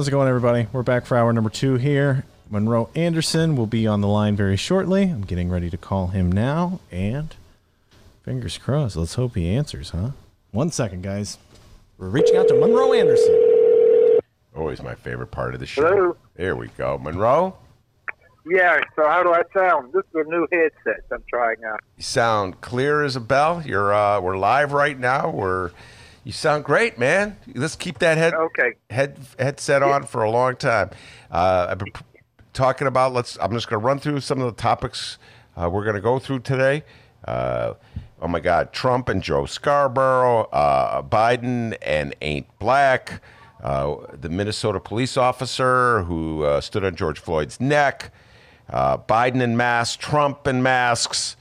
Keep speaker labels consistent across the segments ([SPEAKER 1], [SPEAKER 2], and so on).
[SPEAKER 1] How's it going, everybody? We're back for hour number two here. Monroe Anderson will be on the line very shortly. I'm getting ready to call him now, and fingers crossed. Let's hope he answers, huh? One second, guys. We're reaching out to Monroe Anderson.
[SPEAKER 2] Always my favorite part of the show.
[SPEAKER 3] Hello?
[SPEAKER 2] There we go. Monroe,
[SPEAKER 3] Yeah, so how do I sound? This is a new headset I'm trying out.
[SPEAKER 2] you sound clear as a bell. You're uh, we're live right now. We're you sound great, man. Let's keep that head
[SPEAKER 3] Okay.
[SPEAKER 2] head headset on for a long time. Uh, I've been talking about. Let's. I'm just going to run through some of the topics uh, we're going to go through today. Uh, oh my God, Trump and Joe Scarborough, uh, Biden and Ain't Black, uh, the Minnesota police officer who uh, stood on George Floyd's neck, uh, Biden in masks, Trump in masks.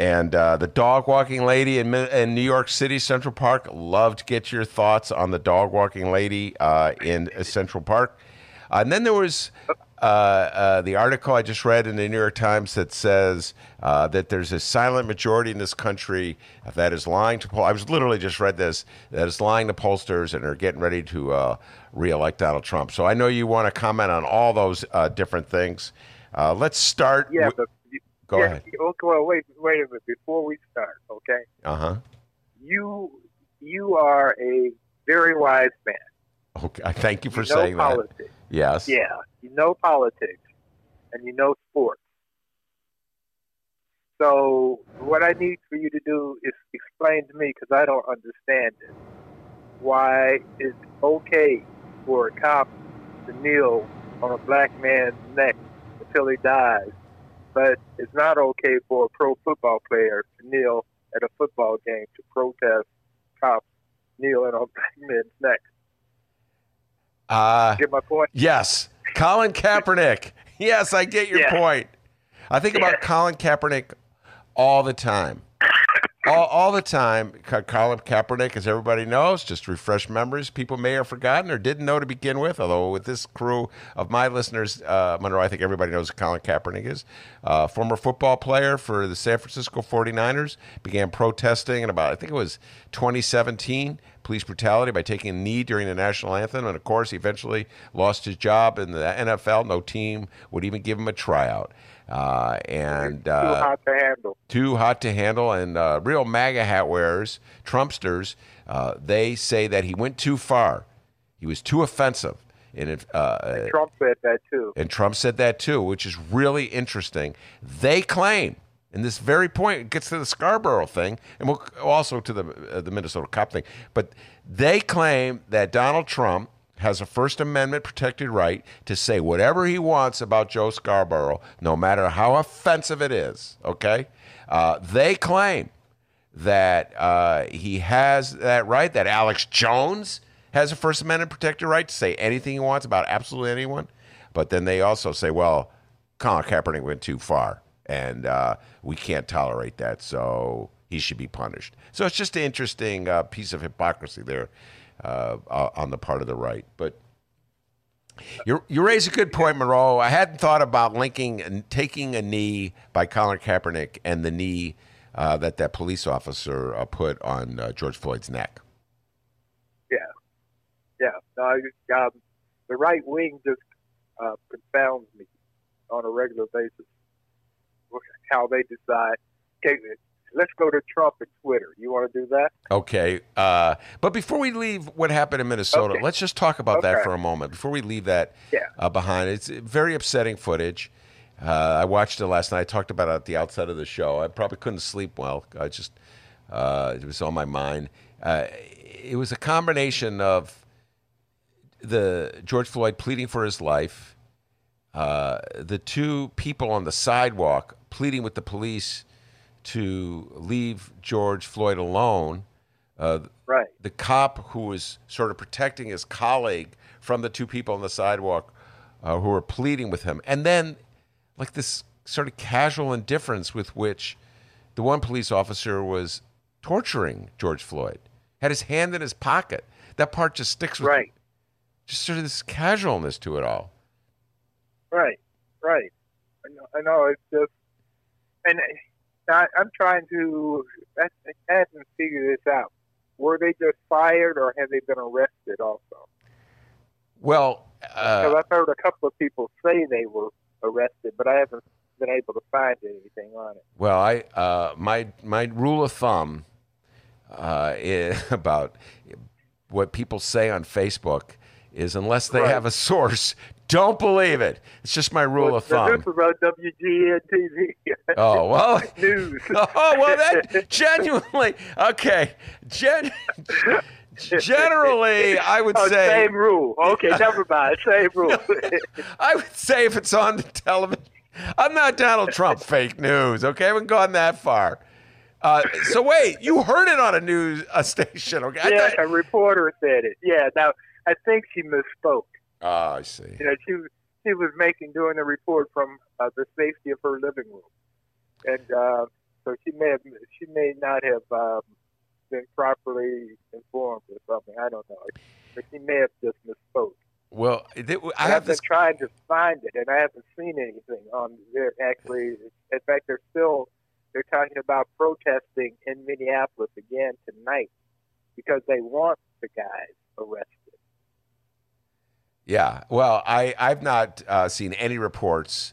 [SPEAKER 2] And uh, the dog walking lady in, in New York City, Central Park. Love to get your thoughts on the dog walking lady uh, in Central Park. Uh, and then there was uh, uh, the article I just read in the New York Times that says uh, that there's a silent majority in this country that is lying to poll. I was literally just read this that is lying to pollsters and are getting ready to uh, reelect Donald Trump. So I know you want to comment on all those uh, different things. Uh, let's start.
[SPEAKER 3] Yeah,
[SPEAKER 2] Go
[SPEAKER 3] yeah,
[SPEAKER 2] ahead.
[SPEAKER 3] Okay, well, wait, wait a minute before we start. Okay,
[SPEAKER 2] Uh huh.
[SPEAKER 3] you you are a very wise man.
[SPEAKER 2] Okay, I thank you for
[SPEAKER 3] you know
[SPEAKER 2] saying that.
[SPEAKER 3] politics.
[SPEAKER 2] Yes.
[SPEAKER 3] Yeah, you know politics, and you know sports. So what I need for you to do is explain to me because I don't understand it. Why it's okay for a cop to kneel on a black man's neck until he dies, but it's not okay for a pro football player to kneel at a football game to protest cops kneeling on black men's neck.
[SPEAKER 2] Uh,
[SPEAKER 3] Get my point?
[SPEAKER 2] yes. Colin Kaepernick. Yes, I get your
[SPEAKER 3] Yeah.
[SPEAKER 2] point. I think about Colin Kaepernick all the time. All, all the time. Colin Kaepernick, as everybody knows, just refresh memories, people may have forgotten or didn't know to begin with. Although, with this crew of my listeners, uh, Monroe, I think everybody knows who Colin Kaepernick is. Uh, former football player for the San Francisco 49ers, began protesting in about, I think it was 2017, police brutality by taking a knee during the national anthem. And of course, he eventually lost his job in the NFL. No team would even give him a tryout. Uh, and
[SPEAKER 3] Too
[SPEAKER 2] uh,
[SPEAKER 3] hot to handle.
[SPEAKER 2] too hot to handle, and uh, real MAGA hat wearers, Trumpsters, uh, they say that he went too far. He was too offensive. And, it, uh,
[SPEAKER 3] Trump said that too.
[SPEAKER 2] and Trump said that too, which is really interesting. They claim, and this very point it gets to the Scarborough thing, and we'll also to the uh, the Minnesota cop thing. But they claim that Donald Trump has a First Amendment protected right to say whatever he wants about Joe Scarborough, no matter how offensive it is. Okay, uh, they claim that uh, he has that right, that Alex Jones has a First Amendment protected right to say anything he wants about absolutely anyone. But then they also say, well, Colin Kaepernick went too far, and uh, we can't tolerate that, so he should be punished. So it's just an interesting uh, piece of hypocrisy there uh, on the part of the right. But you you raise a good point, Monroe. I hadn't thought about linking and taking a knee by Colin Kaepernick and the knee uh, that that police officer uh, put on uh, George Floyd's neck.
[SPEAKER 3] Yeah, yeah. No, um, the right wing just uh, confounds me on a regular basis. How they decide. Let's go to Trump and Twitter. You want to do that?
[SPEAKER 2] Okay, uh, but before we leave what happened in Minnesota,
[SPEAKER 3] Okay.
[SPEAKER 2] let's just talk about that for a moment. Before we leave that
[SPEAKER 3] Yeah.
[SPEAKER 2] uh, behind, it's very upsetting footage. Uh, I watched it last night. I talked about it at the outset of the show. I probably couldn't sleep well. I just Uh, it was on my mind. Uh, it was a combination of the George Floyd pleading for his life, uh, the two people on the sidewalk pleading with the police to leave George Floyd alone. Uh,
[SPEAKER 3] Right.
[SPEAKER 2] the cop who was sort of protecting his colleague from the two people on the sidewalk uh, who were pleading with him. And then, like this sort of casual indifference with which the one police officer was torturing George Floyd, had his hand in his pocket. That part just sticks with
[SPEAKER 3] Right.
[SPEAKER 2] Just sort of this casualness to it all.
[SPEAKER 3] Right, right. I know, I know it's just, and I, I'm trying to, I I haven't figured this out. Were they just fired or have they been arrested also?
[SPEAKER 2] Well, uh,
[SPEAKER 3] I've heard a couple of people say they were arrested, but I haven't been able to find anything on it.
[SPEAKER 2] Well, I uh, my my rule of thumb uh, is about what people say on Facebook is unless they
[SPEAKER 3] Right.
[SPEAKER 2] have a source, don't believe it. It's just my rule of
[SPEAKER 3] This
[SPEAKER 2] thumb.
[SPEAKER 3] is about WGN TV.
[SPEAKER 2] Oh well.
[SPEAKER 3] News.
[SPEAKER 2] Oh well, that genuinely okay. Gen, generally, I would
[SPEAKER 3] Oh,
[SPEAKER 2] say
[SPEAKER 3] same rule. Okay, never mind. Same rule.
[SPEAKER 2] I would say if it's on the television, I'm not Donald Trump. Fake news. Okay, I haven't gone that far. Uh, so wait, you heard it on a news a station? Okay.
[SPEAKER 3] Yeah,
[SPEAKER 2] thought-
[SPEAKER 3] a reporter said it. Yeah. Now I think she misspoke.
[SPEAKER 2] Oh, I see.
[SPEAKER 3] You know, she she was making doing a report from uh, the safety of her living room, and uh, so she may have she may not have um, been properly informed or something. I don't know, but she may have just misspoke.
[SPEAKER 2] Well, it- I
[SPEAKER 3] I
[SPEAKER 2] have
[SPEAKER 3] have been
[SPEAKER 2] this.
[SPEAKER 3] trying to find it, and I haven't seen anything on there. Actually, in fact, they're still they're talking about protesting in Minneapolis again tonight because they want the guys arrested.
[SPEAKER 2] Yeah. Well, I I've not uh, seen any reports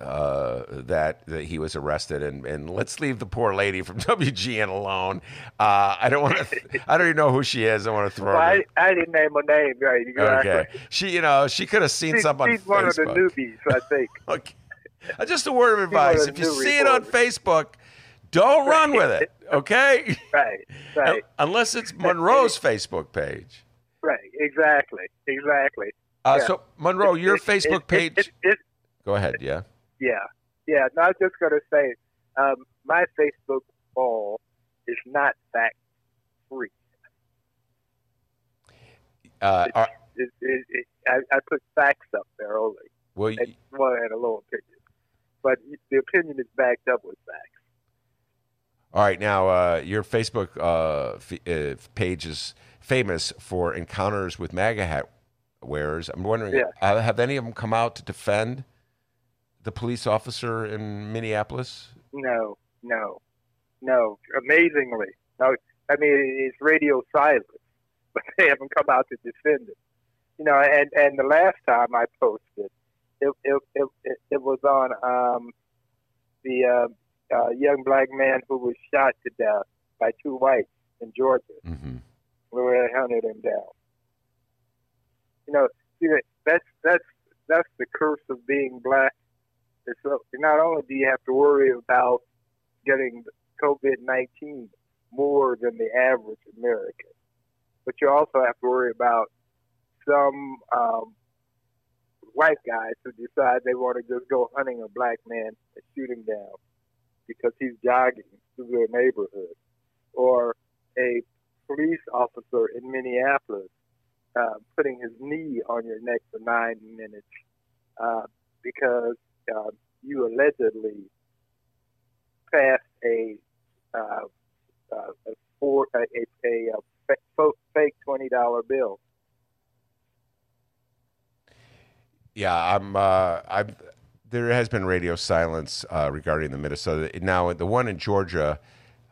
[SPEAKER 2] uh, that that he was arrested, and and let's leave the poor lady from WGN alone. Uh, I don't want to. I don't even know who she is. I want to throw
[SPEAKER 3] Well. I, I didn't name her name, right? Exactly.
[SPEAKER 2] Okay. She, you know, she could have seen
[SPEAKER 3] She's,
[SPEAKER 2] something on
[SPEAKER 3] she's one of the newbies, I think.
[SPEAKER 2] Okay. Uh, Just a word of
[SPEAKER 3] She's one of
[SPEAKER 2] advice: if you see it on. Facebook, don't run with it. Okay.
[SPEAKER 3] right, right,
[SPEAKER 2] Unless it's Monroe's Facebook page.
[SPEAKER 3] Right. Exactly, exactly.
[SPEAKER 2] Uh,
[SPEAKER 3] Yeah.
[SPEAKER 2] So Monroe, your
[SPEAKER 3] It-
[SPEAKER 2] Facebook
[SPEAKER 3] it-
[SPEAKER 2] page.
[SPEAKER 3] It,
[SPEAKER 2] Go ahead. Yeah.
[SPEAKER 3] yeah, yeah. No, I was just going to say, um, my Facebook wall is not fact free.
[SPEAKER 2] Uh, are,
[SPEAKER 3] I, I put facts up there only,
[SPEAKER 2] well, you-
[SPEAKER 3] and well, and a low opinion, but the opinion is backed up with facts.
[SPEAKER 2] all right. Now, uh, your Facebook uh, f- uh, page is famous for encounters with MAGA hat wearers. I'm wondering,
[SPEAKER 3] Yeah.
[SPEAKER 2] uh, have any of them come out to defend the police officer in Minneapolis?
[SPEAKER 3] No, no, no. Amazingly, no. I mean, it's radio silence, but they haven't come out to defend it. You know, and and the last time I posted, it it it, it, it was on um, the uh, uh, young black man who was shot to death by two whites in Georgia,
[SPEAKER 2] Mm-hmm.
[SPEAKER 3] Where they hunted him down. You know, see that that's that's that's the curse of being black. It's not only do you have to worry about getting COVID nineteen more than the average American, but you also have to worry about some um, white guys who decide they want to just go hunting a black man and shoot him down because he's jogging through their neighborhood, or a police officer in Minneapolis uh, putting his knee on your neck for nine minutes uh, because uh, you allegedly passed a uh, uh, a, for, a, a, a, a fake twenty dollar bill.
[SPEAKER 2] Yeah, I'm. Uh, I'm. There has been radio silence uh, regarding the Minnesota. Now, the one in Georgia,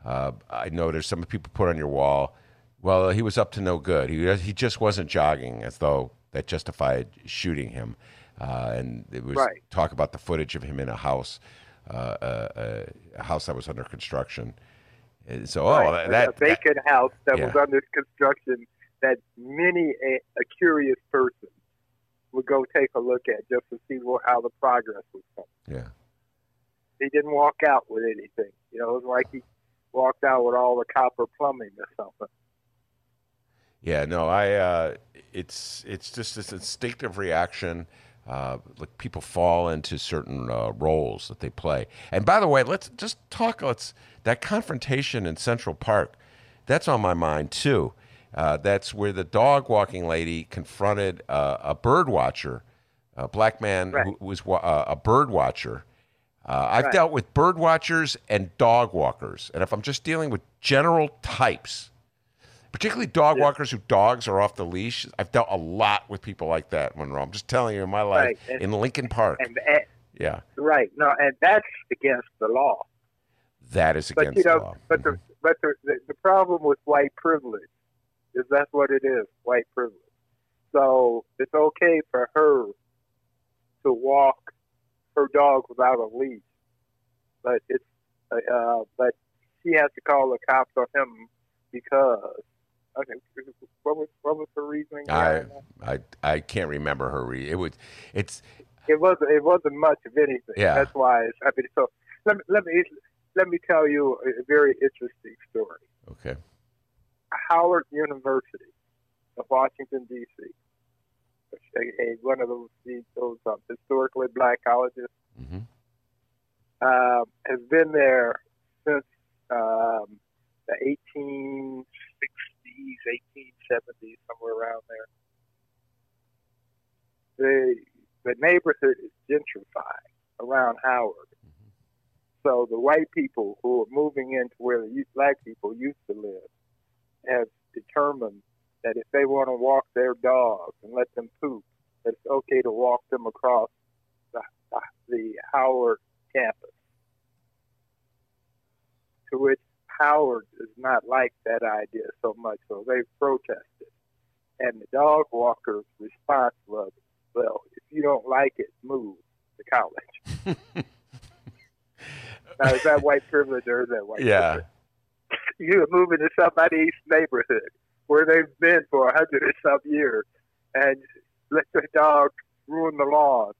[SPEAKER 2] uh, I know there's some people put on your wall. Well, he was up to no good. He he just wasn't jogging, as though that justified shooting him. Uh, and it was
[SPEAKER 3] Right.
[SPEAKER 2] talk about the footage of him in a house, uh, uh, a house that was under construction. And so, oh,
[SPEAKER 3] Right,
[SPEAKER 2] that,
[SPEAKER 3] a vacant house that was under construction that many a, a curious person would go take a look at just to see what, how the progress was coming.
[SPEAKER 2] yeah.
[SPEAKER 3] He didn't walk out with anything. You know, it was like he walked out with all the copper plumbing or something.
[SPEAKER 2] Yeah, no, I. Uh, it's it's just this instinctive reaction. Uh, like people fall into certain uh, roles that they play. And by the way, let's just talk. Let's that confrontation in Central Park. That's on my mind too. Uh, that's where the dog walking lady confronted uh, a bird watcher, a black man
[SPEAKER 3] Right.
[SPEAKER 2] who was uh, a bird watcher. Uh, I've
[SPEAKER 3] Right.
[SPEAKER 2] dealt with bird watchers and dog walkers, and if I'm just dealing with general types, particularly dog walkers who dogs are off the leash. I've dealt a lot with people like that, Monroe. I'm just telling you, in my life
[SPEAKER 3] Right, and-
[SPEAKER 2] in Lincoln Park,
[SPEAKER 3] And, and
[SPEAKER 2] yeah,
[SPEAKER 3] right, no, and that's against the law.
[SPEAKER 2] that is
[SPEAKER 3] But
[SPEAKER 2] against
[SPEAKER 3] you know,
[SPEAKER 2] the law. Mm-hmm.
[SPEAKER 3] but the but the, the the problem with white privilege is that's what it is, white privilege. So it's okay for her to walk her dog without a leash, but it's uh, uh, but she has to call the cops on him because. Okay, what was what was the reasoning?
[SPEAKER 2] I? I I can't remember her. Re- it was it's
[SPEAKER 3] it wasn't it wasn't much of anything.
[SPEAKER 2] Yeah.
[SPEAKER 3] That's why it's, I mean so let me let me let me tell you a very interesting story.
[SPEAKER 2] okay.
[SPEAKER 3] Howard University of Washington D.C. One of those those um, historically black colleges
[SPEAKER 2] hmm
[SPEAKER 3] um, has been there since um, the 1860s, 1870s, somewhere around there. The the neighborhood is gentrified around Howard. Mm-hmm. So the white people who are moving into where the black people used to live have determined that if they want to walk their dogs and let them poop, that it's okay to walk them across the, the, the Howard campus. To which Howard does not like that idea so much, so they protested. And the dog walker's response was, well, if you don't like it, move to college. now, is that white privilege or is that white
[SPEAKER 2] Yeah.
[SPEAKER 3] privilege? You're moving to somebody's neighborhood where they've been for a hundred or some years and let the dog ruin the lawn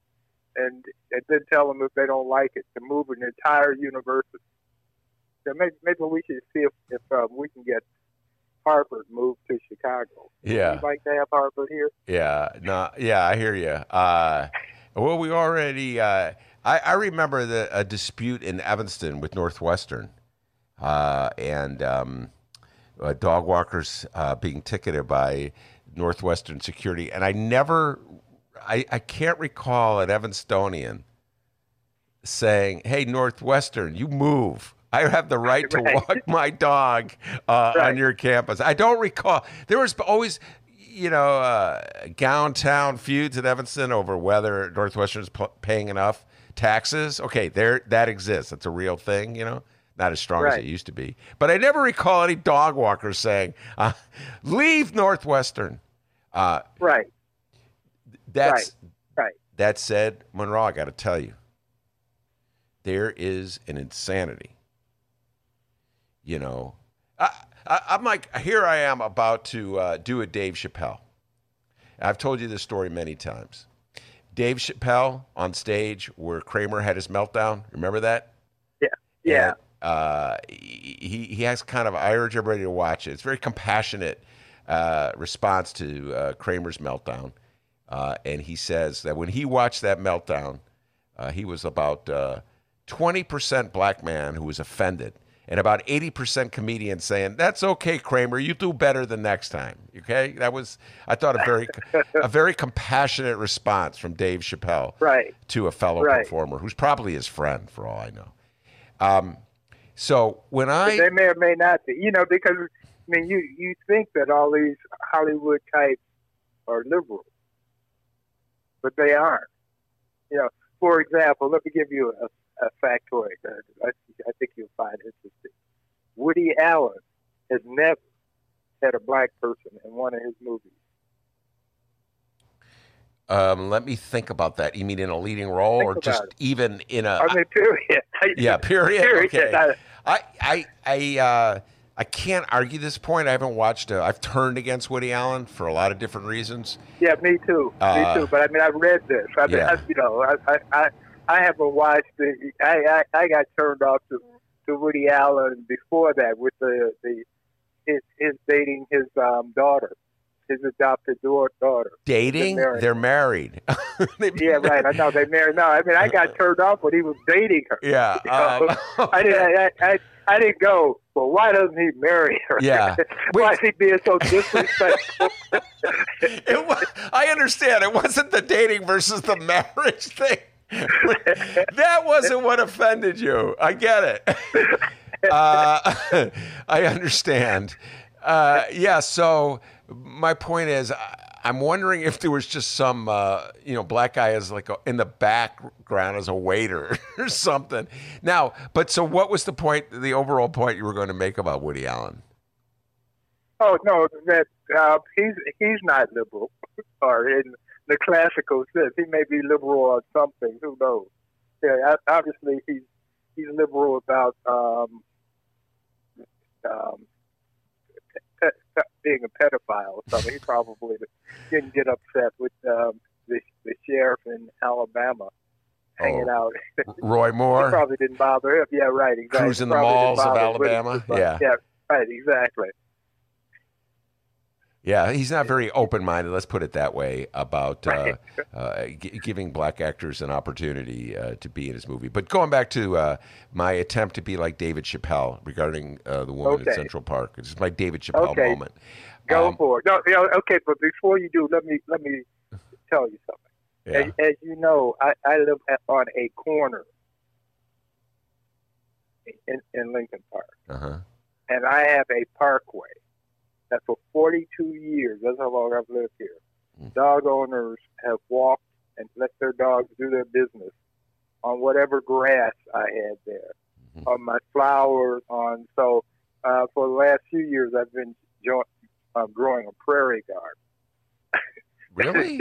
[SPEAKER 3] and and then tell them if they don't like it to move an entire university. Maybe, maybe we should see if, if um, we can get Harvard moved to Chicago.
[SPEAKER 2] Yeah.
[SPEAKER 3] You'd like to have Harvard here?
[SPEAKER 2] Yeah, no, yeah, I hear you. Uh, well, we already. Uh, I, I remember the a dispute in Evanston with Northwestern, uh, and um, uh, dog walkers uh, being ticketed by Northwestern security, and I never, I, I can't recall an Evanstonian saying, "Hey, Northwestern, you move." I have the right to walk my dog uh, on your campus. I don't recall. There was always, you know, uh, gown town feuds at Evanston over whether Northwestern's p- paying enough taxes. Okay, there that exists. That's a real thing. You know, not as strong as it used to be. But I never recall any dog walkers saying, uh, "Leave Northwestern." Uh,
[SPEAKER 3] Right,
[SPEAKER 2] that's
[SPEAKER 3] right.
[SPEAKER 2] that said, Monroe, I got to tell you, there is an insanity. You know, I, I, I'm like, here I am about to uh, do a Dave Chappelle. I've told you this story many times. Dave Chappelle on stage where Kramer had his meltdown. Remember that?
[SPEAKER 3] Yeah, yeah.
[SPEAKER 2] And, uh, he he has kind of. I urge everybody to watch it. It's a very compassionate uh, response to uh, Kramer's meltdown, uh, and he says that when he watched that meltdown, uh, he was about twenty percent black man who was offended, and about eighty percent comedian saying, "That's okay, Kramer. You do better the next time." Okay, that was I thought a very a very compassionate response from Dave Chappelle
[SPEAKER 3] Right.
[SPEAKER 2] to a fellow
[SPEAKER 3] Right.
[SPEAKER 2] performer who's probably his friend for all I know. Um, so when I
[SPEAKER 3] they may or may not be. You know, because I mean, you you think that all these Hollywood types are liberal, but they aren't. You know, for example, let me give you a, a factoid that I, I think you'll find interesting. Woody Allen has never had a black person in one of his movies.
[SPEAKER 2] um, let me think about that. You mean in a leading role,
[SPEAKER 3] Think
[SPEAKER 2] or just
[SPEAKER 3] it.
[SPEAKER 2] even in a?
[SPEAKER 3] I mean, period.
[SPEAKER 2] yeah, period.
[SPEAKER 3] Period.
[SPEAKER 2] Okay.
[SPEAKER 3] I-
[SPEAKER 2] I I I uh, I can't argue this point. I haven't watched. i I've turned against Woody Allen for a lot of different reasons.
[SPEAKER 3] Yeah, me too.
[SPEAKER 2] Uh,
[SPEAKER 3] me too. But I mean, I read this. I mean,
[SPEAKER 2] yeah.
[SPEAKER 3] I, you know, I, I, I, haven't watched it. I, I, I got turned off to, to Woody Allen before that with the the his, his dating his um, daughter, his adopted daughter.
[SPEAKER 2] Dating? They're married. They've been
[SPEAKER 3] Yeah, right. I know they married. No, I mean I got turned off when he was dating her.
[SPEAKER 2] Yeah.
[SPEAKER 3] You know,
[SPEAKER 2] um,
[SPEAKER 3] I didn't. I, I, I didn't go. Well, why doesn't he marry her?
[SPEAKER 2] Yeah.
[SPEAKER 3] why is he being so disrespectful?
[SPEAKER 2] it wa- I understand. It wasn't the dating versus the marriage thing. that wasn't what offended you. I get it. Uh, I understand. Uh, yeah. So my point is, I'm wondering if there was just some, uh, you know, black guy as like a, in the background as a waiter or something. Now, but so what was the point? The overall point you were going to make about Woody Allen?
[SPEAKER 3] oh no, that uh, he's he's not liberal, or in the classical sense, he may be liberal on something. Who knows? Yeah, obviously he's he's liberal about um, um, pe- pe- being a pedophile or something. He probably didn't get upset with um, the the sheriff in Alabama hanging out.
[SPEAKER 2] Roy Moore?
[SPEAKER 3] probably didn't bother him. Yeah, right. Exactly.
[SPEAKER 2] Cruising the malls of Alabama? Yeah.
[SPEAKER 3] Yeah. Right. Exactly.
[SPEAKER 2] Yeah, he's not very open minded, let's put it that way, about uh, uh, g- giving black actors an opportunity uh, to be in his movie. But going back to uh, my attempt to be like David Chappelle regarding uh, the woman in Central Park, it's just my David Chappelle
[SPEAKER 3] Okay.
[SPEAKER 2] moment.
[SPEAKER 3] Go
[SPEAKER 2] Um,
[SPEAKER 3] for it. No, you know, okay, but before you do, let me let me tell you something.
[SPEAKER 2] yeah.
[SPEAKER 3] As, as you know, I, I live at, on a corner in, in Lincoln Park,
[SPEAKER 2] Uh-huh.
[SPEAKER 3] and I have a parkway that for 42 years, that's how long I've lived here,
[SPEAKER 2] Mm.
[SPEAKER 3] dog owners have walked and let their dogs do their business on whatever grass I had there,
[SPEAKER 2] Mhm.
[SPEAKER 3] on my flowers, on so uh, for the last few years I've been jo- uh, growing a prairie garden.
[SPEAKER 2] Really?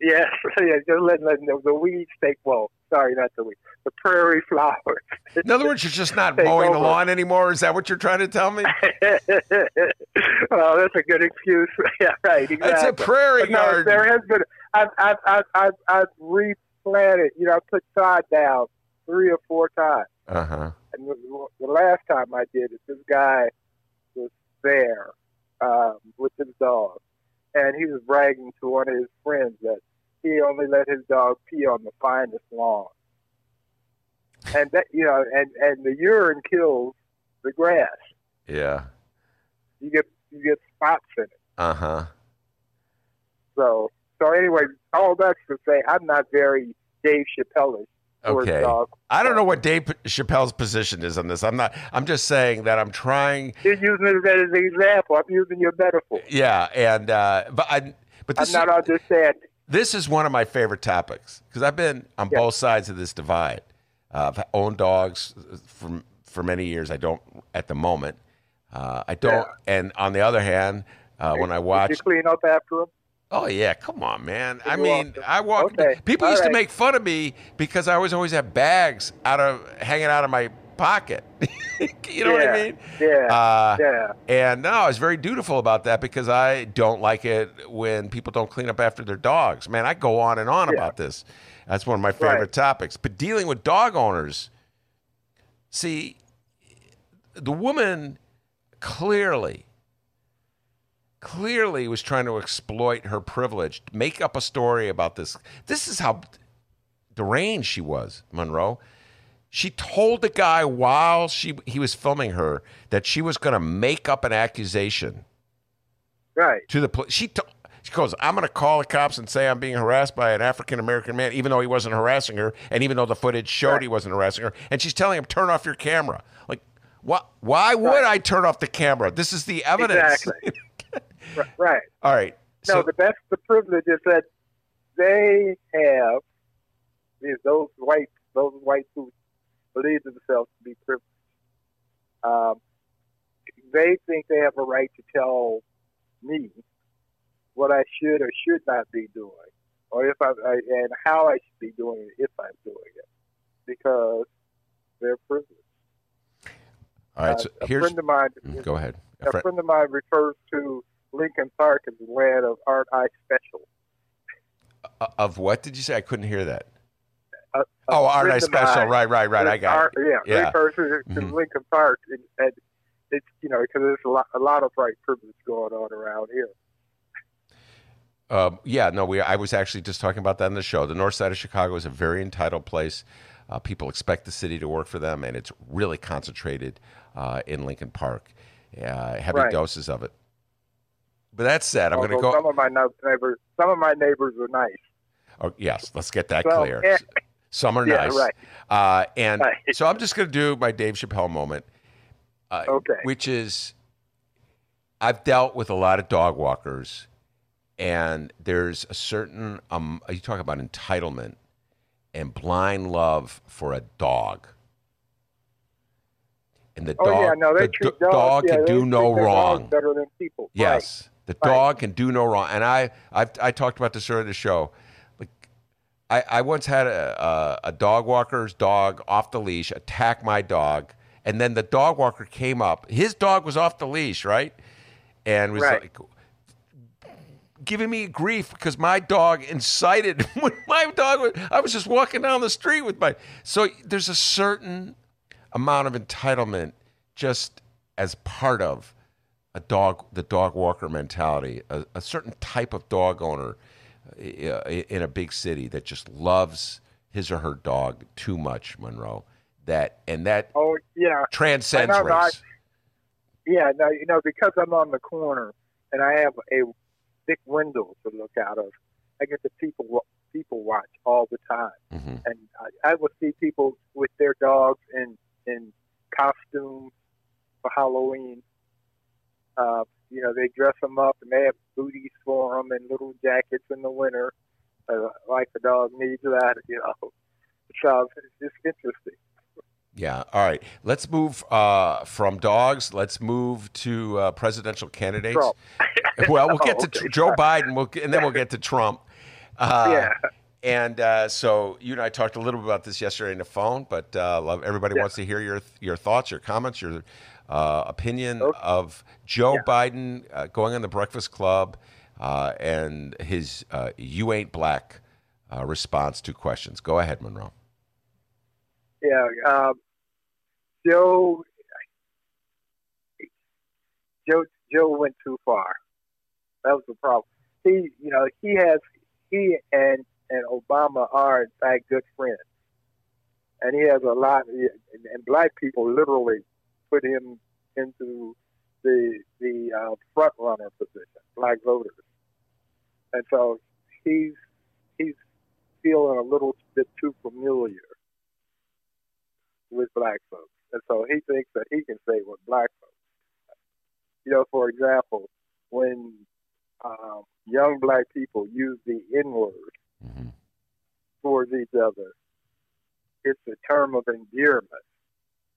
[SPEAKER 3] Yes, yeah, just letting, the, the weeds take. Well, sorry, not the weeds, the prairie flowers.
[SPEAKER 2] In other words, you're just not mowing the lawn anymore? Is that what you're trying to tell me?
[SPEAKER 3] oh, that's a good excuse. yeah, right. Exactly.
[SPEAKER 2] It's a prairie
[SPEAKER 3] But no,
[SPEAKER 2] garden.
[SPEAKER 3] there has been. I've I've I've I've, I've replanted. You know, I put sod down three or four times.
[SPEAKER 2] Uh huh.
[SPEAKER 3] And the, the last time I did it, this guy was there um, with his dog, and he was bragging to one of his friends that he only let his dog pee on the finest lawn. And that you know, and and the urine kills the grass.
[SPEAKER 2] Yeah.
[SPEAKER 3] You get you get spots in it.
[SPEAKER 2] Uh huh.
[SPEAKER 3] So so anyway, all that's to say, I'm not very Dave Chappelle-ish towards
[SPEAKER 2] Okay. I don't know what Dave Chappelle's position is on this. I'm not. I'm just saying that I'm trying.
[SPEAKER 3] You're using it as an example. I'm using your metaphor.
[SPEAKER 2] Yeah, and uh, but I. But this
[SPEAKER 3] I'm not
[SPEAKER 2] is,
[SPEAKER 3] understanding.
[SPEAKER 2] this is one of my favorite topics because I've been on
[SPEAKER 3] Yeah.
[SPEAKER 2] both sides of this divide. Uh, I've owned dogs for for many years. I don't at the moment. Uh, I don't. And on the other hand, uh, when I
[SPEAKER 3] Did
[SPEAKER 2] watch
[SPEAKER 3] you clean up after him?
[SPEAKER 2] Oh yeah, come on, man. I mean, I walked.
[SPEAKER 3] Okay,
[SPEAKER 2] People
[SPEAKER 3] all
[SPEAKER 2] used to make fun of me because I was always had bags out of hanging out of my pocket. you know what I mean?
[SPEAKER 3] Yeah,
[SPEAKER 2] Uh,
[SPEAKER 3] yeah.
[SPEAKER 2] And no, I was very dutiful about that because I don't like it when people don't clean up after their dogs. Man, I go on and on
[SPEAKER 3] Yeah.
[SPEAKER 2] about this. That's one of my favorite
[SPEAKER 3] Right.
[SPEAKER 2] topics. But dealing with dog owners, see, the woman clearly, clearly was trying to exploit her privilege, make up a story about this. This is how deranged she was, Monroe. She told the guy while she he was filming her that she was going to make up an accusation
[SPEAKER 3] Right.
[SPEAKER 2] to the police. She, to- she goes, I'm going to call the cops and say I'm being harassed by an African American man, even though he wasn't harassing her, and even though the footage showed
[SPEAKER 3] Right.
[SPEAKER 2] he wasn't harassing her. And she's telling him, turn off your camera. Like, what? Why would
[SPEAKER 3] Right.
[SPEAKER 2] I turn off the camera? This is the evidence.
[SPEAKER 3] Exactly. Right.
[SPEAKER 2] All right.
[SPEAKER 3] No,
[SPEAKER 2] So,
[SPEAKER 3] but that's the privilege is that they have these those white those white who believe themselves to be privileged. Um, they think they have a right to tell me what I should or should not be doing, or if I, I and how I should be doing it if I'm doing it, because they're privileged.
[SPEAKER 2] all right. So
[SPEAKER 3] Uh, a
[SPEAKER 2] here's.
[SPEAKER 3] friend of mine.
[SPEAKER 2] Mm, Go ahead. A
[SPEAKER 3] A
[SPEAKER 2] friend-
[SPEAKER 3] friend of mine refers to Lincoln Park as the land of art eye special.
[SPEAKER 2] uh, of what did you say? I couldn't hear that.
[SPEAKER 3] Uh,
[SPEAKER 2] Oh, Art
[SPEAKER 3] friend
[SPEAKER 2] nice
[SPEAKER 3] of mine.
[SPEAKER 2] special. Right, right, right. I got
[SPEAKER 3] Our-
[SPEAKER 2] it.
[SPEAKER 3] Yeah,
[SPEAKER 2] Yeah.
[SPEAKER 3] person to
[SPEAKER 2] Mhm.
[SPEAKER 3] Lincoln Park, and, and it's you know because there's a lot, a lot of white privilege going on around here.
[SPEAKER 2] Um, yeah, no, we. I was actually just talking about that in the show. The north side of Chicago is a very entitled place. Uh, people expect the city to work for them, and it's really concentrated uh, in Lincoln Park. Uh, heavy
[SPEAKER 3] Right.
[SPEAKER 2] doses of it. But that said, I'm going to go.
[SPEAKER 3] Some of my neighbors, some of my neighbors are nice.
[SPEAKER 2] Oh, yes, let's get that
[SPEAKER 3] So,
[SPEAKER 2] clear.
[SPEAKER 3] eh,
[SPEAKER 2] Some are
[SPEAKER 3] yeah,
[SPEAKER 2] nice.
[SPEAKER 3] right.
[SPEAKER 2] Uh, and
[SPEAKER 3] Right.
[SPEAKER 2] so I'm just going to do my Dave Chappelle moment, uh,
[SPEAKER 3] Okay.
[SPEAKER 2] which is I've dealt with a lot of dog walkers, and there's a certain, um, you talk about entitlement and blind love for a dog. And the
[SPEAKER 3] Oh
[SPEAKER 2] dog,
[SPEAKER 3] yeah, no,
[SPEAKER 2] the dog
[SPEAKER 3] yeah,
[SPEAKER 2] can do no wrong.
[SPEAKER 3] better than people.
[SPEAKER 2] Yes, the
[SPEAKER 3] Right.
[SPEAKER 2] dog can do no wrong. And I, I've, I talked about this earlier in the show. Like, I, I once had a, a, a dog walker's dog off the leash attack my dog, and then the dog walker came up. His dog was off the leash, right? And was
[SPEAKER 3] Right.
[SPEAKER 2] like giving me grief because my dog incited when my dog was, I was just walking down the street with my so there's a certain amount of entitlement just as part of a dog the dog walker mentality a, a certain type of dog owner uh, in a big city that just loves his or her dog too much monroe that and that
[SPEAKER 3] Oh yeah,
[SPEAKER 2] transcends
[SPEAKER 3] no, I-
[SPEAKER 2] race
[SPEAKER 3] yeah. No, you know because I'm on the corner and I have a big window to look out of. I get to people people watch all the time,
[SPEAKER 2] Mhm.
[SPEAKER 3] and I, I will see people with their dogs in in costumes for Halloween. Uh, you know, they dress them up and they have booties for them and little jackets in the winter, uh, like the dog needs that. You know, so it's just interesting.
[SPEAKER 2] Yeah. All right. Let's move uh, from dogs. Let's move to uh, presidential candidates.
[SPEAKER 3] Trump.
[SPEAKER 2] Well, we'll get
[SPEAKER 3] Oh,
[SPEAKER 2] to
[SPEAKER 3] okay.
[SPEAKER 2] Joe Biden, we'll, and then we'll get to Trump. Uh,
[SPEAKER 3] yeah.
[SPEAKER 2] And uh, so you and I talked a little bit about this yesterday on the phone, but uh, love, everybody
[SPEAKER 3] Yeah.
[SPEAKER 2] wants to hear your your thoughts, your comments, your uh, opinion
[SPEAKER 3] Okay.
[SPEAKER 2] of Joe
[SPEAKER 3] Yeah.
[SPEAKER 2] Biden uh, going on the Breakfast Club uh, and his uh, "You ain't black" uh, response to questions. Go ahead, Monroe.
[SPEAKER 3] Yeah, um, Joe, Joe, Joe went too far. That was the problem. He, you know, he has he and and Obama are in fact good friends, and he has a lot. And, and black people literally put him into the the uh, front runner position, black voters, and so he's he's feeling a little bit too familiar with black folks. And so he thinks that he can say what black folks. You know, for example, when um, young black people use the N word
[SPEAKER 2] Mhm.
[SPEAKER 3] towards each other, it's a term of endearment,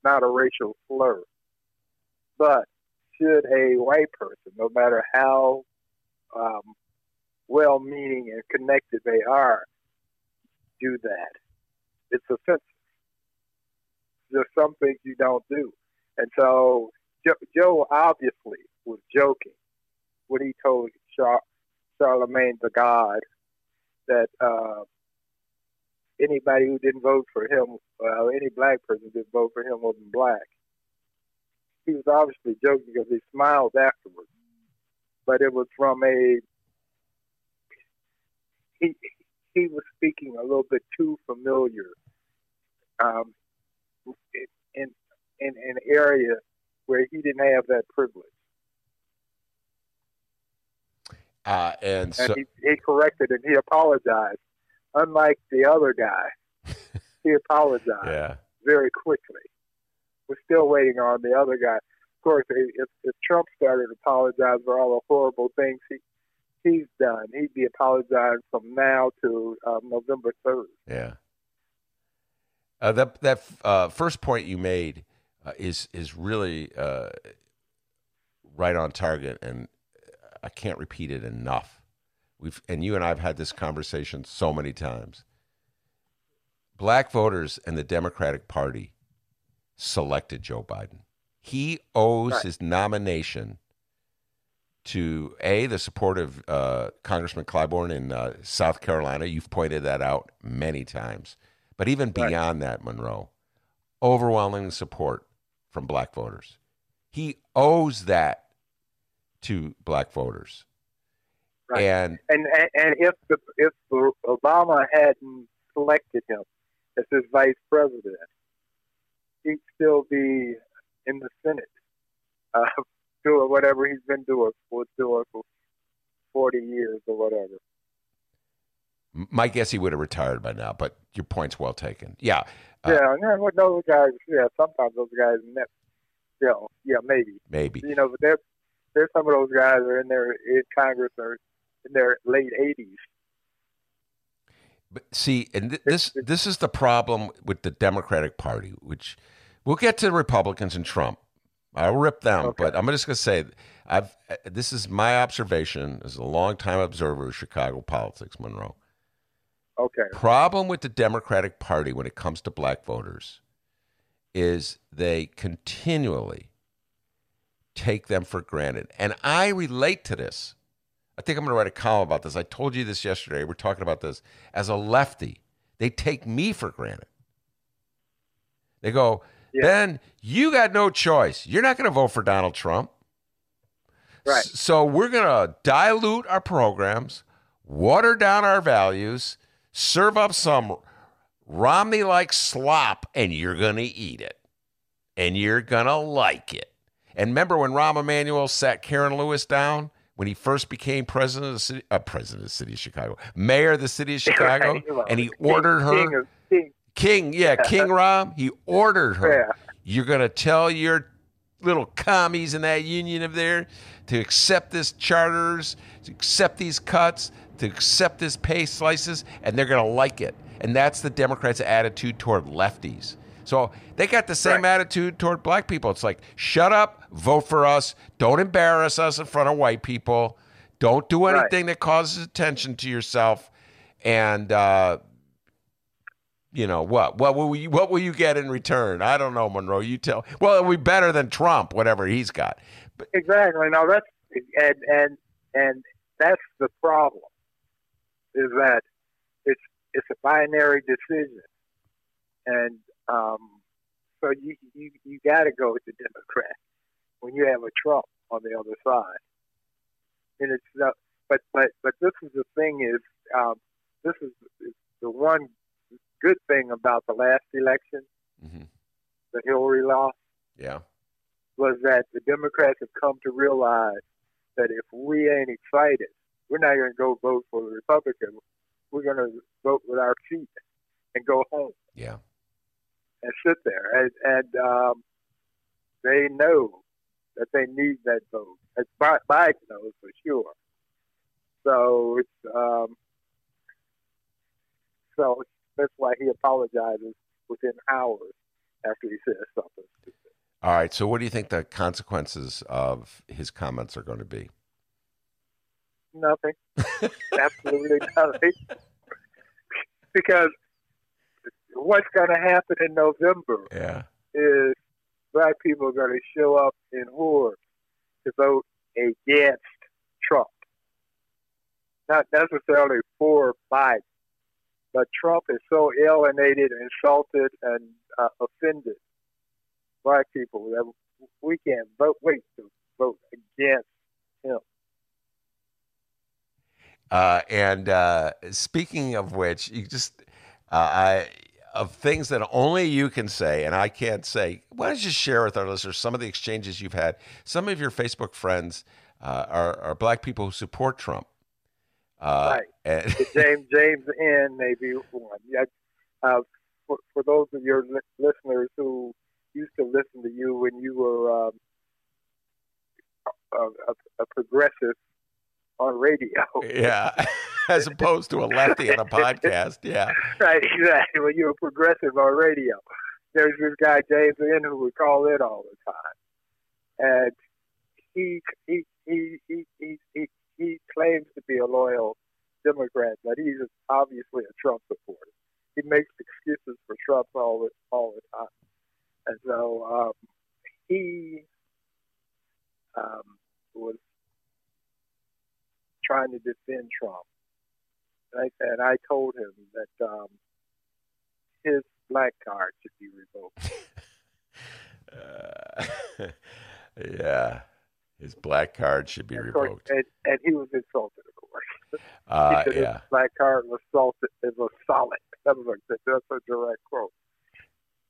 [SPEAKER 3] not a racial slur. But should a white person, no matter how um, well meaning and connected they are, do that, it's offensive there's some things you don't do. And so Joe, obviously was joking when he told Char- Charlemagne the God that uh, anybody who didn't vote for him, well, any black person who didn't vote for him wasn't black. He was obviously joking because he smiled afterwards, but it was from a he he was speaking a little bit too familiar. Um, in in an area where he didn't have that privilege.
[SPEAKER 2] Uh, and
[SPEAKER 3] And
[SPEAKER 2] so,
[SPEAKER 3] he, he corrected and he apologized. Unlike the other guy, he apologized
[SPEAKER 2] yeah.
[SPEAKER 3] very quickly. We're still waiting on the other guy. Of course, if, if Trump started apologizing for all the horrible things he he's done, he'd be apologizing from now to um, November third.
[SPEAKER 2] Yeah. Uh, that that uh, first point you made uh, is is really uh, right on target, and I can't repeat it enough. We've and you and I've had this conversation so many times. Black voters and the Democratic Party selected Joe Biden. He owes
[SPEAKER 3] Right.
[SPEAKER 2] his nomination to a the support of uh, Congressman Clyburn in uh, South Carolina. You've pointed that out many times. But even
[SPEAKER 3] Right.
[SPEAKER 2] beyond that, Monroe, overwhelming support from black voters. He owes that to black voters.
[SPEAKER 3] Right.
[SPEAKER 2] And
[SPEAKER 3] And, and if the if the Obama hadn't selected him as his vice president, he'd still be in the Senate, uh, doing whatever he's been doing for doing for forty years or whatever.
[SPEAKER 2] my guess he would have retired by now, but your point's well taken. Yeah. Uh,
[SPEAKER 3] yeah, yeah, those guys. Yeah, sometimes those guys. ne- You know, yeah, maybe.
[SPEAKER 2] Maybe.
[SPEAKER 3] You know, but there's some of those guys are in there in Congress or in their late eighties.
[SPEAKER 2] But see, and th- this this is the problem with the Democratic Party, which we'll get to the Republicans and Trump. I'll rip them,
[SPEAKER 3] Okay.
[SPEAKER 2] but I'm just going to say, I've uh, this is my observation as a longtime observer of Chicago politics, Monroe.
[SPEAKER 3] Okay.
[SPEAKER 2] Problem with the Democratic Party when it comes to black voters is they continually take them for granted, and I relate to this. I think I'm going to write a column about this. I told you this yesterday. We're talking about this. As a lefty, they take me for granted. They go,
[SPEAKER 3] Yeah.
[SPEAKER 2] Ben, you got no choice. You're not going to vote for Donald Trump.
[SPEAKER 3] Right.
[SPEAKER 2] So we're going to dilute our programs, water down our values, serve up some Romney like slop, and you're going to eat it. And you're going to like it. And remember when Rahm Emanuel sat Karen Lewis down when he first became president of the city, uh, president of the city of Chicago, mayor of the city of Chicago,
[SPEAKER 3] Right. Well,
[SPEAKER 2] and he
[SPEAKER 3] king-
[SPEAKER 2] ordered her.
[SPEAKER 3] King of, king,
[SPEAKER 2] King, yeah, King Rahm, he ordered her.
[SPEAKER 3] Yeah.
[SPEAKER 2] You're going to tell your little commies in that union of there to accept this charters, to accept these cuts, to accept this pay slices, and they're going to like it. And that's the Democrats' attitude toward lefties. So they got the same
[SPEAKER 3] Right.
[SPEAKER 2] attitude toward black people. It's like, shut up, vote for us, don't embarrass us in front of white people, don't do
[SPEAKER 3] Right.
[SPEAKER 2] anything that causes attention to yourself, and uh, you know what? What will you what will you get in return? I don't know, Monroe. You tell. Well, it'll be better than Trump, whatever he's got.
[SPEAKER 3] Exactly. Now that's and and and that's the problem. Is that it's it's a binary decision, and um, so you you you got to go with the Democrat when you have a Trump on the other side. And it's not, but but but this is the thing is um, this is the one good thing about the last election
[SPEAKER 2] Mhm.
[SPEAKER 3] that Hillary lost
[SPEAKER 2] Yeah,
[SPEAKER 3] was that the Democrats have come to realize that if we ain't excited, we're not going to go vote for the Republican. We're going to vote with our feet and go home
[SPEAKER 2] yeah,
[SPEAKER 3] and sit there. And, and um, they know that they need that vote. As Bi- Biden knows for sure. So it's um, so that's why he apologizes within hours after he says something.
[SPEAKER 2] All right. So, what do you think the consequences of his comments are going to be?
[SPEAKER 3] Nothing. Absolutely nothing. because what's going to happen in November
[SPEAKER 2] Yeah.
[SPEAKER 3] is black people are going to show up in hordes to vote against Trump. Not necessarily for Biden, but Trump is so alienated, insulted, and uh, offended black people that we can't vote. Wait to vote against him.
[SPEAKER 2] Uh, and uh, speaking of which, you just uh, I of things that only you can say and I can't say. Why don't you share with our listeners some of the exchanges you've had? Some of your Facebook friends uh, are, are black people who support Trump. Uh,
[SPEAKER 3] Right.
[SPEAKER 2] And,
[SPEAKER 3] James James N. maybe one. Yeah, uh, for, for those of your li- listeners who used to listen to you when you were um, a, a, a progressive on radio,
[SPEAKER 2] yeah, as opposed to a lefty on a podcast. Yeah.
[SPEAKER 3] right? Exactly. When you were progressive on radio, there's this guy James N. who would call in all the time, and he he he he he he, he claims to be a loyal Democrat, but he's obviously a Trump supporter. He makes excuses for Trump all the all the time, and so um, he um, was trying to defend Trump. And I, and I told him that um, his black card should be revoked.
[SPEAKER 2] Uh, yeah, his black card should be
[SPEAKER 3] And of course,
[SPEAKER 2] revoked.
[SPEAKER 3] and, and he was insulted, of course.
[SPEAKER 2] Uh, yeah.
[SPEAKER 3] his black card was salted. It was solid. That was a, that's a direct quote.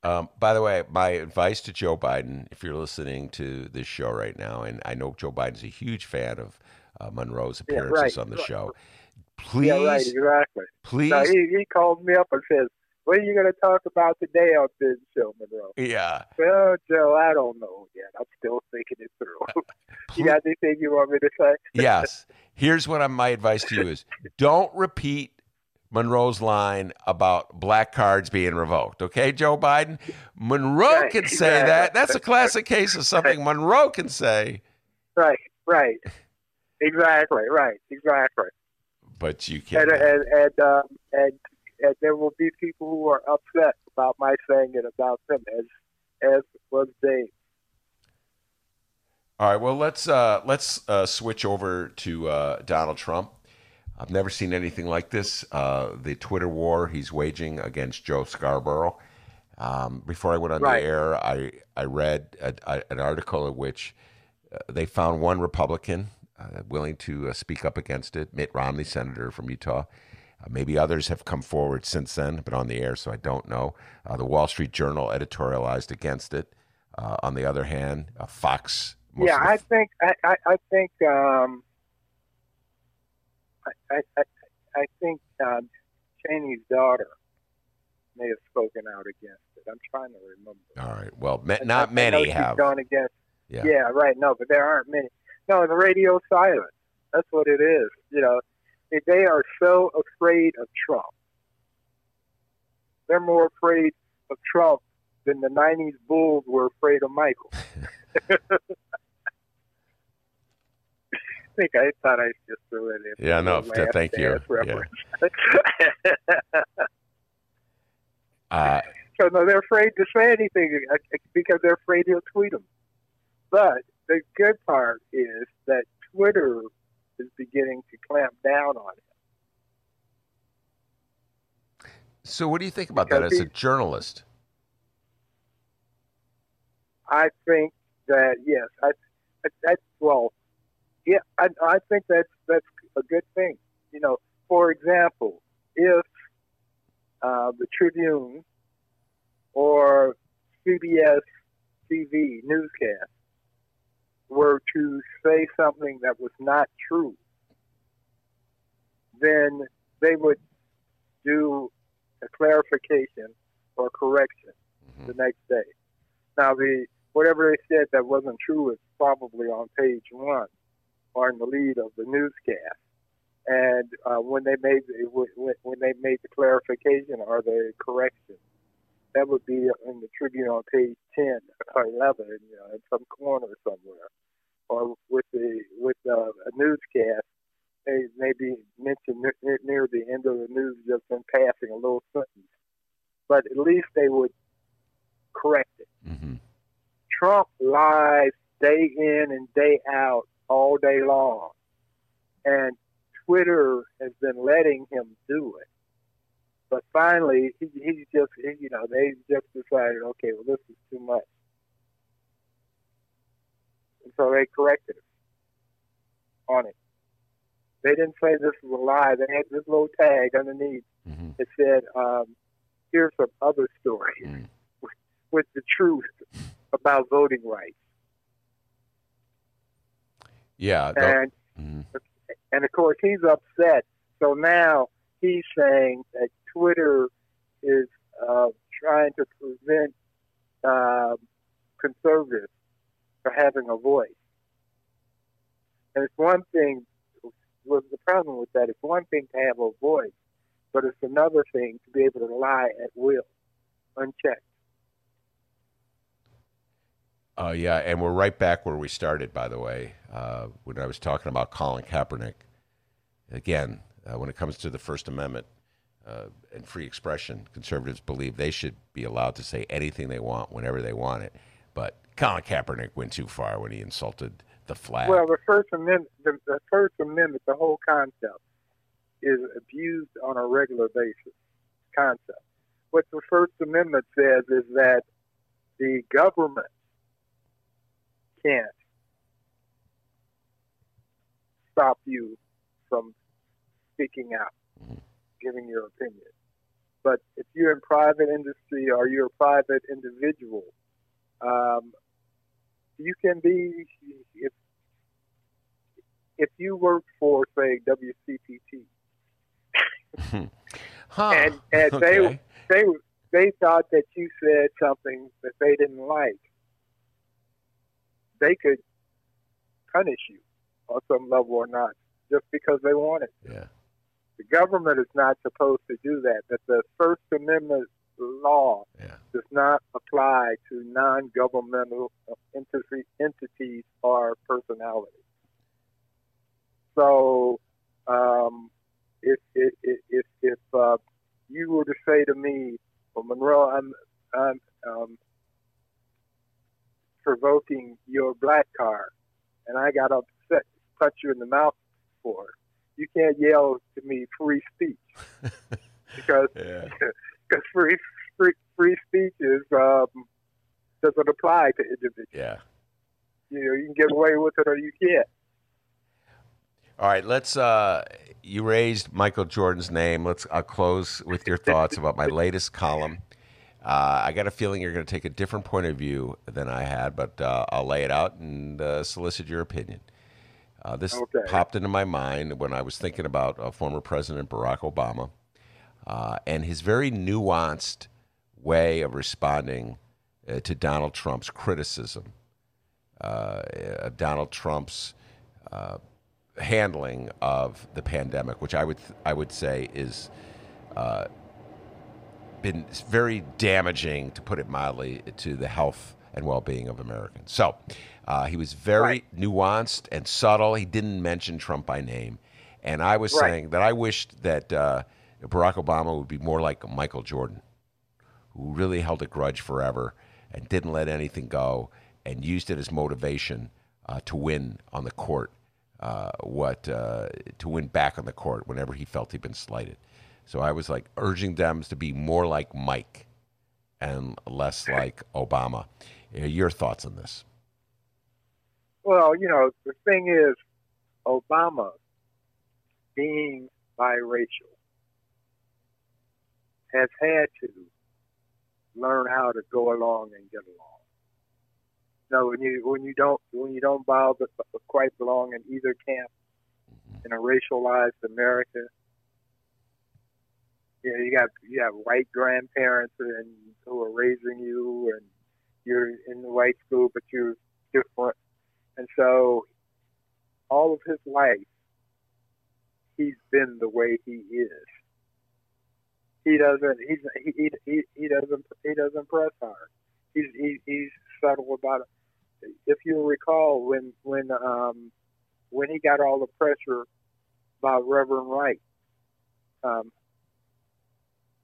[SPEAKER 2] Um, by the way, my advice to Joe Biden, if you're listening to this show right now, and I know Joe Biden's a huge fan of uh, Monroe's
[SPEAKER 3] Yeah,
[SPEAKER 2] appearances
[SPEAKER 3] right.
[SPEAKER 2] on the show, please,
[SPEAKER 3] Yeah, right, exactly.
[SPEAKER 2] please,
[SPEAKER 3] Now, he, he called me up and says, "What are you going to talk about today on this show, Monroe?"
[SPEAKER 2] yeah,
[SPEAKER 3] Well, Joe, I don't know yet. I'm still thinking it through. Uh, you
[SPEAKER 2] ple-
[SPEAKER 3] got anything you want me to say?
[SPEAKER 2] yes. Here's what I'm, my advice to you is: don't repeat Monroe's line about black cards being revoked. Okay, Joe Biden, Monroe
[SPEAKER 3] Right,
[SPEAKER 2] can say
[SPEAKER 3] exactly.
[SPEAKER 2] that. That's a classic case of something Monroe can say,
[SPEAKER 3] Right, right, exactly, right, exactly.
[SPEAKER 2] But you can't.
[SPEAKER 3] And and and, um, and and there will be people who are upset about my saying it about them, as as was Dave.
[SPEAKER 2] All right. Well, let's uh, let's uh, switch over to uh, Donald Trump. I've never seen anything like this. Uh, the Twitter war he's waging against Joe Scarborough. Um, before I went on
[SPEAKER 3] Right.
[SPEAKER 2] the air, I I read a, a, an article in which uh, they found one Republican uh, willing to uh, speak up against it, Mitt Romney, senator from Utah. Uh, maybe others have come forward since then, but on the air, so I don't know. Uh, the Wall Street Journal editorialized against it. Uh, on the other hand, uh, Fox.
[SPEAKER 3] yeah, I think I I, I think um, I, I I think um, Cheney's daughter may have spoken out against it. I'm trying to remember.
[SPEAKER 2] All right. Well, ma- not many have.
[SPEAKER 3] gone against.
[SPEAKER 2] Yeah.
[SPEAKER 3] Yeah. right. No, but there aren't many. No, the radio silence. That's what it is. You know, They- they are so afraid of Trump. They're more afraid of Trump than the '90s Bulls were afraid of Michael. I think I thought I just threw it in.
[SPEAKER 2] Yeah, no, thank you.
[SPEAKER 3] reference.
[SPEAKER 2] Uh,
[SPEAKER 3] So no, they're afraid to say anything uh, because they're afraid he'll tweet them. But the good part is that Twitter is beginning to clamp down on it.
[SPEAKER 2] so, what do you think about that as a journalist?
[SPEAKER 3] I think that yes, I, I, I well, yeah, I, I think that's that's a good thing. You know, for example, if uh, the Tribune or CBS TV newscast were to say something that was not true, then they would do a clarification or correction the next day. Now, the whatever they said that wasn't true is probably on page one or in the lead of the newscast. And uh, when they made the, when they made the clarification or the correction, that would be in the Tribune on page ten or eleven, you know, in some corner somewhere, or with the with uh, a newscast. They maybe mention near, near the end of the news just in passing a little sentence, but at least they would correct it.
[SPEAKER 2] hmm
[SPEAKER 3] Trump lies day in and day out, all day long. And Twitter has been letting him do it. But finally, he, he just, he, you know, they just decided, okay, well, this is too much. And so they corrected him on it. They didn't say this was a lie. They had this little tag underneath
[SPEAKER 2] hmm
[SPEAKER 3] that said, um, here's some other stories
[SPEAKER 2] Mm.
[SPEAKER 3] with, with the truth about voting rights.
[SPEAKER 2] Yeah.
[SPEAKER 3] And
[SPEAKER 2] mhm.
[SPEAKER 3] and of course he's upset. So now he's saying that Twitter is uh, trying to prevent uh, conservatives from having a voice. And it's one thing. Well, the problem with that, it's one thing to have a voice, but it's another thing to be able to lie at will, unchecked.
[SPEAKER 2] Uh, yeah, and we're right back where we started, by the way, uh, when I was talking about Colin Kaepernick. Again, uh, when it comes to the First Amendment uh, and free expression, conservatives believe they should be allowed to say anything they want whenever they want it. But Colin Kaepernick went too far when he insulted the flag.
[SPEAKER 3] Well, the First Amendment, the, the First Amendment, the whole concept is abused on a regular basis. Concept. what the First Amendment says is that the government can't stop you from speaking out,
[SPEAKER 2] Mhm.
[SPEAKER 3] Giving your opinion. But if you're in private industry or you're a private individual, um, you can be if if you work for say WCPT
[SPEAKER 2] Huh.
[SPEAKER 3] and and they
[SPEAKER 2] Okay.
[SPEAKER 3] they they thought that you said something that they didn't like, they could punish you on some level or not, just because they wanted.
[SPEAKER 2] Yeah.
[SPEAKER 3] The government is not supposed to do that. That the First Amendment law
[SPEAKER 2] Yeah.
[SPEAKER 3] does not apply to non-governmental entity, entities or personalities. So, um, if if if if, uh, you were to say to me, "Well, Monroe, I'm I'm um, provoking your black card," and I got upset, to punch you in the mouth for it, you can't yell to me free speech because
[SPEAKER 2] Yeah.
[SPEAKER 3] because free, free free speech is um, doesn't apply to individuals.
[SPEAKER 2] Yeah.
[SPEAKER 3] You know, you can get away with it or you can't.
[SPEAKER 2] All right, let's. Uh, you raised Michael Jordan's name. Let's. I'll close with your thoughts about my latest column. Uh, I got a feeling you're going to take a different point of view than I had, but uh, I'll lay it out and uh, solicit your opinion. Uh, this
[SPEAKER 3] Okay.
[SPEAKER 2] popped into my mind when I was thinking about uh, former President Barack Obama uh, and his very nuanced way of responding uh, to Donald Trump's criticism uh, of Donald Trump's uh, handling of the pandemic, which I would I would say is uh, been very damaging, to put it mildly, to the health and well-being of Americans. So uh, he was very
[SPEAKER 3] Right.
[SPEAKER 2] nuanced and subtle. He didn't mention Trump by name, and I was
[SPEAKER 3] Right.
[SPEAKER 2] saying that I wished that uh, Barack Obama would be more like Michael Jordan, who really held a grudge forever and didn't let anything go and used it as motivation uh, to win on the court. Uh, what uh, to win back on the court whenever he felt he'd been slighted. So I was like urging them to be more like Mike and less like Obama. Uh, Your thoughts on this?
[SPEAKER 3] Well, you know, the thing is, Obama being biracial has had to learn how to go along and get along. No, when you when you don't when you don't but quite belong in either camp mm-hmm. in a racialized America, you know, you got you have white grandparents and who are raising you, and you're in the white school, but you're different, and so all of his life, he's been the way he is. He doesn't. He's he he he, doesn't he doesn't press hard. He's he, he's subtle about it. If you recall, when when um when he got all the pressure about Reverend Wright, um,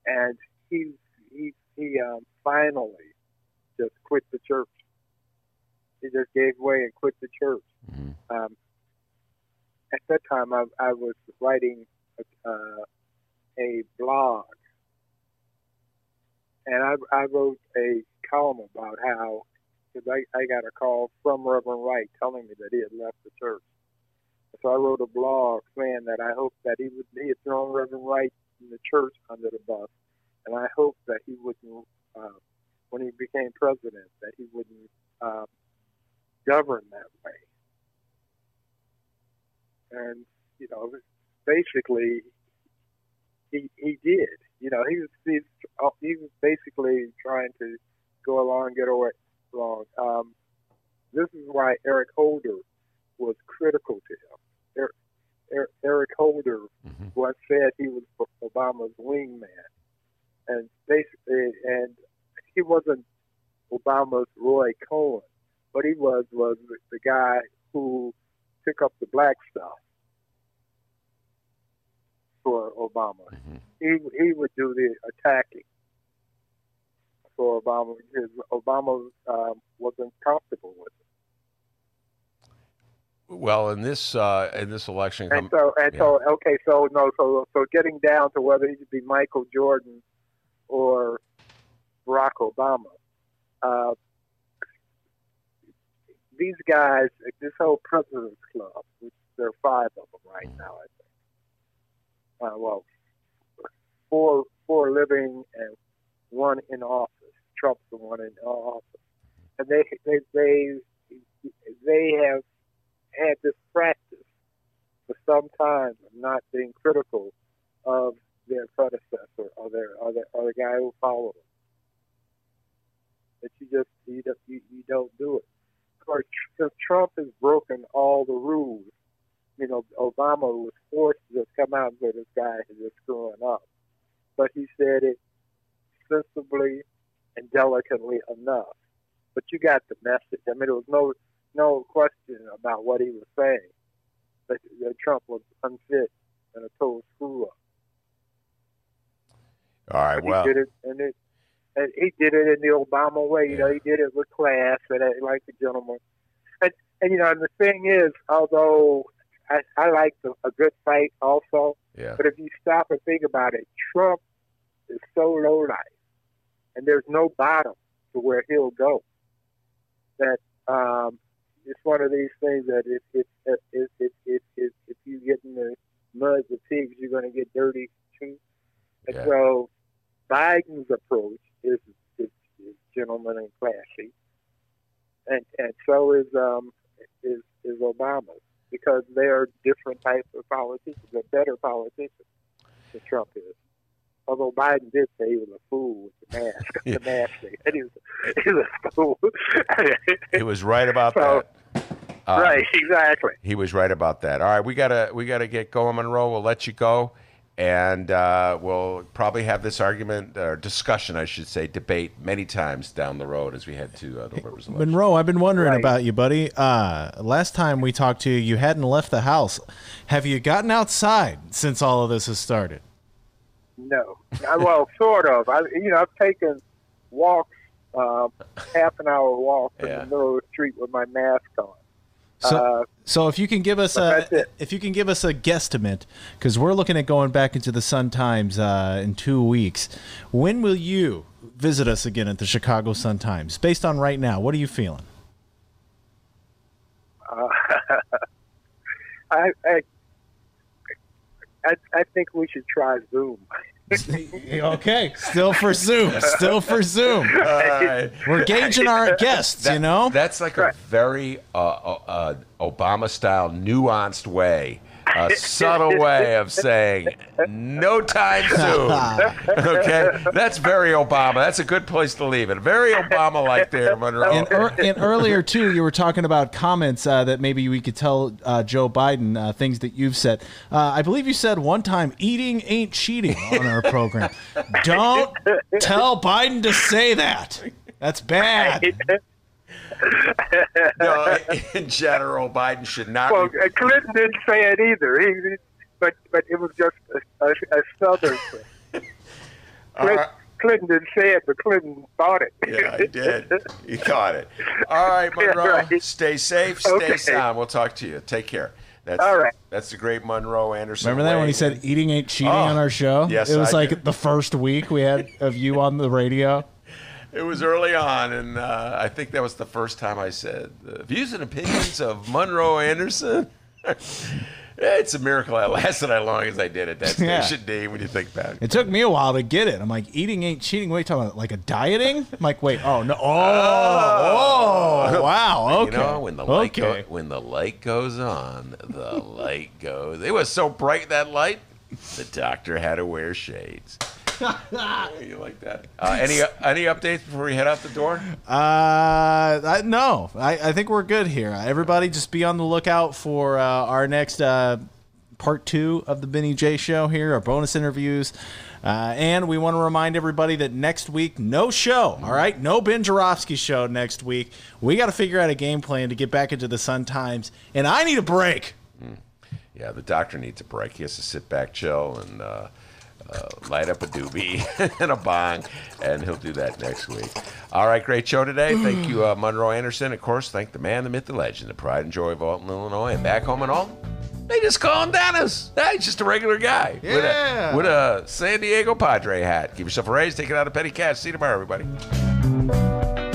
[SPEAKER 3] and he he he um, finally just quit the church. He just gave way and quit the church.
[SPEAKER 2] Mhm.
[SPEAKER 3] Um, at that time, I, I was writing a, uh, a blog, and I, I wrote a column about how because I, I got a call from Reverend Wright telling me that he had left the church. So I wrote a blog saying that I hope that he would he had thrown Reverend Wright in the church under the bus, and I hope that he wouldn't, uh, when he became president, that he wouldn't um, govern that way. And you know, basically, he he did. You know, he was he's, uh, he was basically trying to go along, get away along. Um, this is why Eric Holder was critical to him. Er, er, Eric Holder
[SPEAKER 2] Mhm.
[SPEAKER 3] once said he was Obama's wingman, and basically, and he wasn't Obama's Roy Cohn, but he was was the, guy who took up the black stuff for Obama.
[SPEAKER 2] Mhm.
[SPEAKER 3] He he would do the attacking for Obama because Obama um, wasn't comfortable with it.
[SPEAKER 2] Well, in this uh, in this election,
[SPEAKER 3] And
[SPEAKER 2] um,
[SPEAKER 3] so and
[SPEAKER 2] yeah.
[SPEAKER 3] so okay, so no, so so getting down to whether he should be Michael Jordan or Barack Obama. Uh, these guys, this whole President's Club, which there are five of them right now, I think. Uh, well, four four living and one in office. Trump's the one in office, and they they they they have had this practice for some time of not being critical of their predecessor or their or, their, or the guy who followed them. That you just you, just, you, you don't do it. Course, since Trump has broken all the rules, you know, Obama was forced to just come out and say this guy is just screwing up. But he said it sensibly and delicately enough. But you got the message. I mean, there was no no question about what he was saying. That, that Trump was unfit and a total screw up.
[SPEAKER 2] All right. Well,
[SPEAKER 3] he did it, and it, and he did it in the Obama way. You know, he did it with class and like a gentleman. And and you know, and the thing is, although I, I like the, a good fight also,
[SPEAKER 2] yeah.
[SPEAKER 3] but if you stop and think about it, Trump is so low life, and there's no bottom to where he'll go. That um, it's one of these things that if if if if if, if, if you get in the mud with pigs, you're going to get dirty too. And
[SPEAKER 2] Yeah.
[SPEAKER 3] so Biden's approach is, is is gentleman and classy, and and so is um is is Obama's because they are different types of politicians. They're better politicians than Trump is. Although Biden did say he was a fool with the mask, the mask thing. And he was, he was a fool.
[SPEAKER 2] he was right about
[SPEAKER 3] So-
[SPEAKER 2] that. Uh,
[SPEAKER 3] right, exactly.
[SPEAKER 2] He was right about that. All right, we gotta we gotta get going, Monroe. We'll let you go, and uh, we'll probably have this argument or discussion, I should say, debate many times down the road as we head to uh, November's election.
[SPEAKER 1] Monroe, I've been wondering
[SPEAKER 3] Right.
[SPEAKER 1] about you, buddy. Uh, last time we talked to you, you hadn't left the house. Have you gotten outside since all of this has started?
[SPEAKER 3] No, I, well, sort of. I, you know, I've taken walks, um, half an hour walk in the middle of the street with my mask on.
[SPEAKER 1] So,
[SPEAKER 3] Uh,
[SPEAKER 1] so if you can give us a if you can give us a guesstimate, because we're looking at going back into the Sun Times uh, in two weeks. When will you visit us again at the Chicago Sun Times? Based on right now, what are you feeling?
[SPEAKER 3] Uh, I, I, I, I think we should try Zoom.
[SPEAKER 1] okay, still for Zoom, still for Zoom.
[SPEAKER 2] All right.
[SPEAKER 1] We're gauging our guests, you know.
[SPEAKER 2] That's like a very uh, uh, uh, Obama style, nuanced way, a subtle way of saying no time soon. okay, that's very Obama. That's a good place to leave it. Very Obama like there, Monroe.
[SPEAKER 1] And, ear and earlier too, you were talking about comments uh, that maybe we could tell uh, Joe Biden uh, things that you've said. Uh, I believe you said one time, "Eating ain't cheating" on our program. Don't tell Biden to say that. That's bad.
[SPEAKER 2] no, in general, Biden should not.
[SPEAKER 3] Well,
[SPEAKER 2] be,
[SPEAKER 3] uh, Clinton didn't say it either. He, he- but but it was just a, a, a southern thing. Clinton,
[SPEAKER 2] right.
[SPEAKER 3] Clinton didn't say it, but Clinton thought it.
[SPEAKER 2] Yeah, he did. He caught it. All right, Monroe.
[SPEAKER 3] right.
[SPEAKER 2] Stay safe. Stay
[SPEAKER 3] Okay.
[SPEAKER 2] sound. We'll talk to you. Take care. That's,
[SPEAKER 3] All right.
[SPEAKER 2] That's the great Monroe Anderson.
[SPEAKER 1] Remember that when he said "eating ain't cheating"
[SPEAKER 2] Oh,
[SPEAKER 1] on our show?
[SPEAKER 2] yes,
[SPEAKER 1] it was
[SPEAKER 2] I
[SPEAKER 1] like
[SPEAKER 2] do.
[SPEAKER 1] the first week we had of you on the radio.
[SPEAKER 2] It was early on, and uh, I think that was the first time I said the views and opinions of Monroe Anderson. it's a miracle I lasted as long as I did at that
[SPEAKER 1] Yeah.
[SPEAKER 2] station, Dave. When you think back,
[SPEAKER 1] It took me a while to get it. I'm like, "Eating ain't cheating." What are you talking about? Like a dieting? I'm like, wait, oh no, oh, oh wow, okay.
[SPEAKER 2] you know when the light
[SPEAKER 1] okay.
[SPEAKER 2] go, when the light goes on, the light goes. It was so bright that light, the doctor had to wear shades. you like that? Uh, any any updates before we head out the door?
[SPEAKER 1] Uh, I, no, I, I think we're good here. Everybody, just be on the lookout for uh, our next uh, part two of the Benny J Show here, our bonus interviews. Uh, and we want to remind everybody that next week, no show. All right, no Ben Joravsky show next week. We got to figure out a game plan to get back into the Sun Times, and I need a break.
[SPEAKER 2] Yeah, the doctor needs a break. He has to sit back, chill, and uh, uh, light up a doobie and a bong, and he'll do that next week. All right, great show today. Thank you, uh, Monroe Anderson. Of course, thank the man, the myth, the legend, the pride and joy of Alton, Illinois, and back home and all. They just call him Dennis. Hey, he's just a regular guy
[SPEAKER 1] Yeah.
[SPEAKER 2] with, a, with a San Diego Padre hat. Give yourself a raise, take it out of petty cash. See you tomorrow, everybody.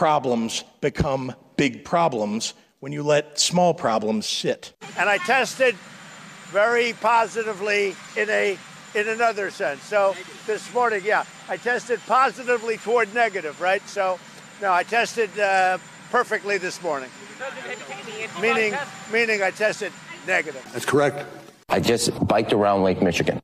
[SPEAKER 4] Problems become big problems when you let small problems sit.
[SPEAKER 5] and I tested very positively in a in another sense. So this morning, yeah, I tested positively toward negative, right? So no, I tested uh, perfectly this morning. Meaning, meaning I tested negative.
[SPEAKER 6] That's correct.
[SPEAKER 7] I just biked around Lake Michigan.